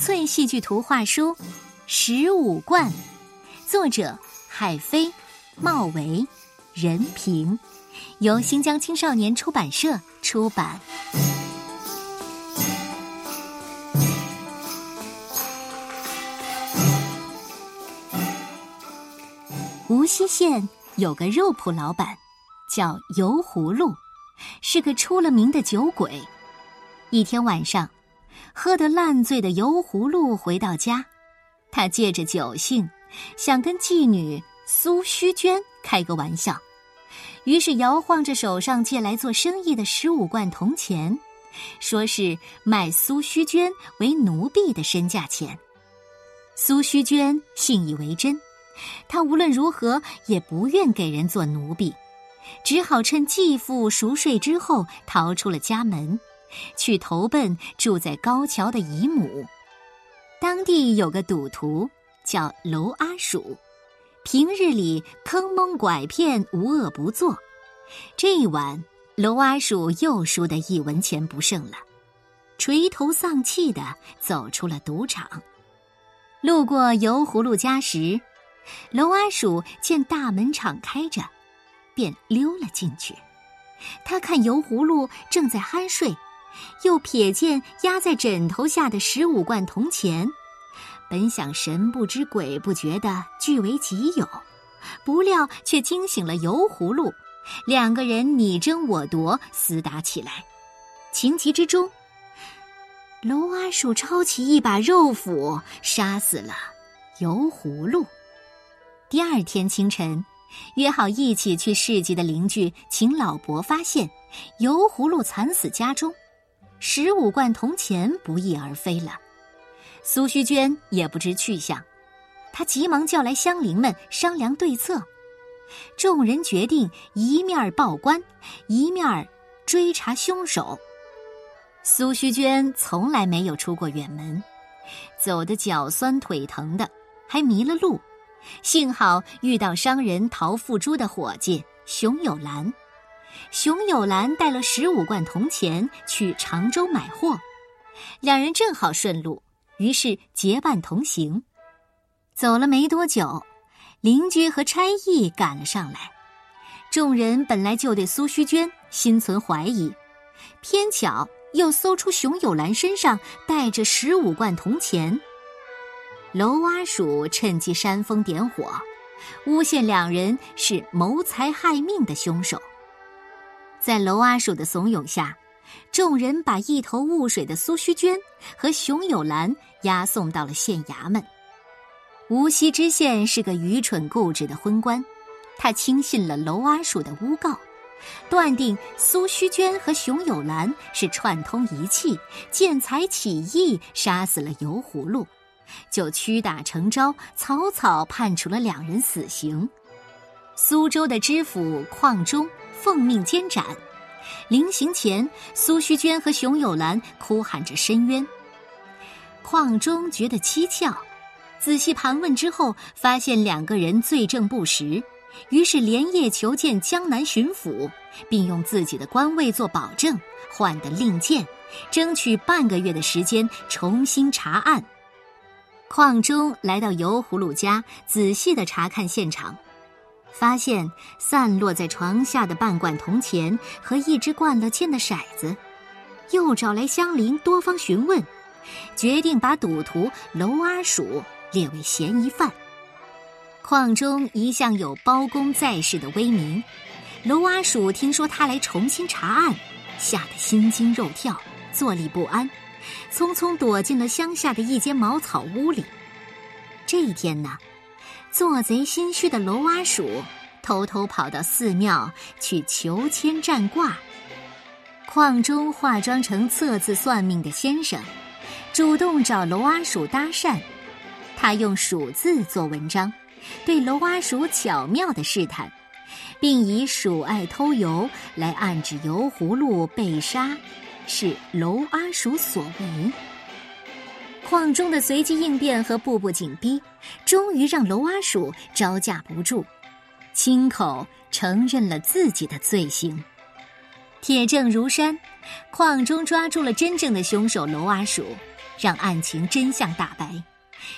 翠戏剧图画书《十五贯》，作者海飞、茂维、任平，由新疆青少年出版社出版。无锡县有个肉铺老板，叫油葫芦，是个出了名的酒鬼。一天晚上。喝得烂醉的油葫芦回到家，他借着酒兴，想跟妓女苏须娟开个玩笑，于是摇晃着手上借来做生意的十五贯铜钱，说是卖苏须娟为奴婢的身价钱。苏须娟信以为真，她无论如何也不愿给人做奴婢，只好趁继父熟睡之后逃出了家门。去投奔住在高桥的姨母，当地有个赌徒叫娄阿鼠，平日里坑蒙拐骗，无恶不作。这一晚，娄阿鼠又输得一文钱不剩了，垂头丧气的走出了赌场。路过油葫芦家时，娄阿鼠见大门敞开着，便溜了进去。他看油葫芦正在酣睡。又瞥见压在枕头下的十五贯铜钱，本想神不知鬼不觉的据为己有，不料却惊醒了油葫芦，两个人你争我夺，厮打起来。情急之中，娄阿鼠抄起一把肉斧，杀死了油葫芦。第二天清晨，约好一起去市集的邻居秦老伯发现油葫芦惨死家中。十五贯铜钱不翼而飞了，苏须娟也不知去向，她急忙叫来乡邻们商量对策。众人决定一面报官，一面追查凶手。苏须娟从来没有出过远门，走得脚酸腿疼的，还迷了路，幸好遇到商人陶富珠的伙计熊有兰。熊友兰带了十五贯铜钱去常州买货，两人正好顺路，于是结伴同行。走了没多久，邻居和差役赶了上来。众人本来就对苏须娟心存怀疑，偏巧又搜出熊友兰身上带着十五贯铜钱。娄阿鼠趁机煽风点火，诬陷两人是谋财害命的凶手。在娄阿鼠的怂恿下，众人把一头雾水的苏须娟和熊有兰押送到了县衙门。无锡知县是个愚蠢固执的昏官，他轻信了娄阿鼠的诬告，断定苏须娟和熊有兰是串通一气，见财起意杀死了油葫芦，就屈打成招，草草判处了两人死刑。苏州的知府邝中。奉命监斩，临行前，苏须娟和熊友兰哭喊着申冤。况中觉得蹊跷，仔细盘问之后，发现两个人罪证不实，于是连夜求见江南巡抚，并用自己的官位做保证，换得令箭，争取半个月的时间重新查案。况中来到油葫芦家，仔细的查看现场。发现散落在床下的半罐铜钱和一只灌了铅的骰子，又找来乡邻多方询问，决定把赌徒娄阿鼠列为嫌疑犯。矿中一向有包公在世的威名，娄阿鼠听说他来重新查案，吓得心惊肉跳，坐立不安，匆匆躲进了乡下的一间茅草屋里。这一天呢？做贼心虚的娄阿鼠偷偷跑到寺庙去求签占卦。邝中化妆成测字算命的先生，主动找娄阿鼠搭讪。他用鼠字做文章，对娄阿鼠巧妙的试探，并以鼠爱偷油来暗指油葫芦被杀是娄阿鼠所为。矿中的随机应变和步步紧逼，终于让娄阿鼠招架不住，亲口承认了自己的罪行。铁证如山，矿中抓住了真正的凶手娄阿鼠，让案情真相大白，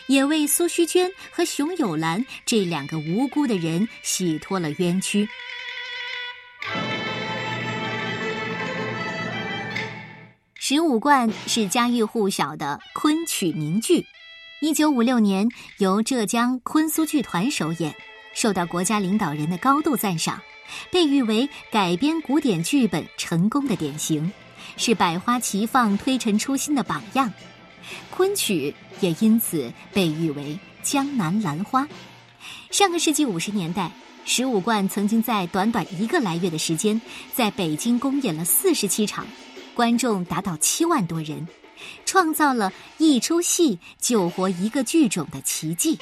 也为苏虚娟和熊有兰这两个无辜的人洗脱了冤屈。十五贯是家喻户晓的昆曲名剧，一九五六年由浙江昆苏剧团首演，受到国家领导人的高度赞赏，被誉为改编古典剧本成功的典型，是百花齐放、推陈出新的榜样。昆曲也因此被誉为江南兰花。上个世纪五十年代，十五贯曾经在短短一个来月的时间，在北京公演了四十七场。观众达到七万多人，创造了一出戏救活一个剧种的奇迹。